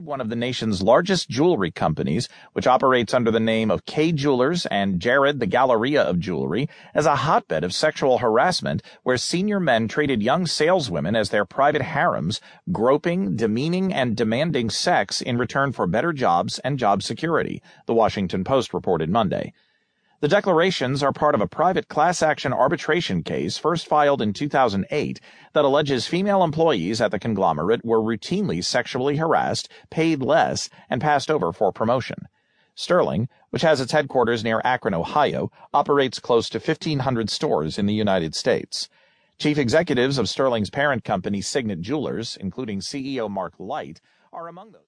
one of the nation's largest jewelry companies, which operates under the name of Kay Jewelers and Jared the Galleria of Jewelry, as a hotbed of sexual harassment where senior men treated young saleswomen as their private harems, groping, demeaning, and demanding sex in return for better jobs and job security, the Washington Post reported Monday. The declarations are part of a private class action arbitration case first filed in 2008 that alleges female employees at the conglomerate were routinely sexually harassed, paid less, and passed over for promotion. Sterling, which has its headquarters near Akron, Ohio, operates close to 1,500 stores in the United States. Chief executives of Sterling's parent company, Signet Jewelers, including CEO Mark Light, are among those.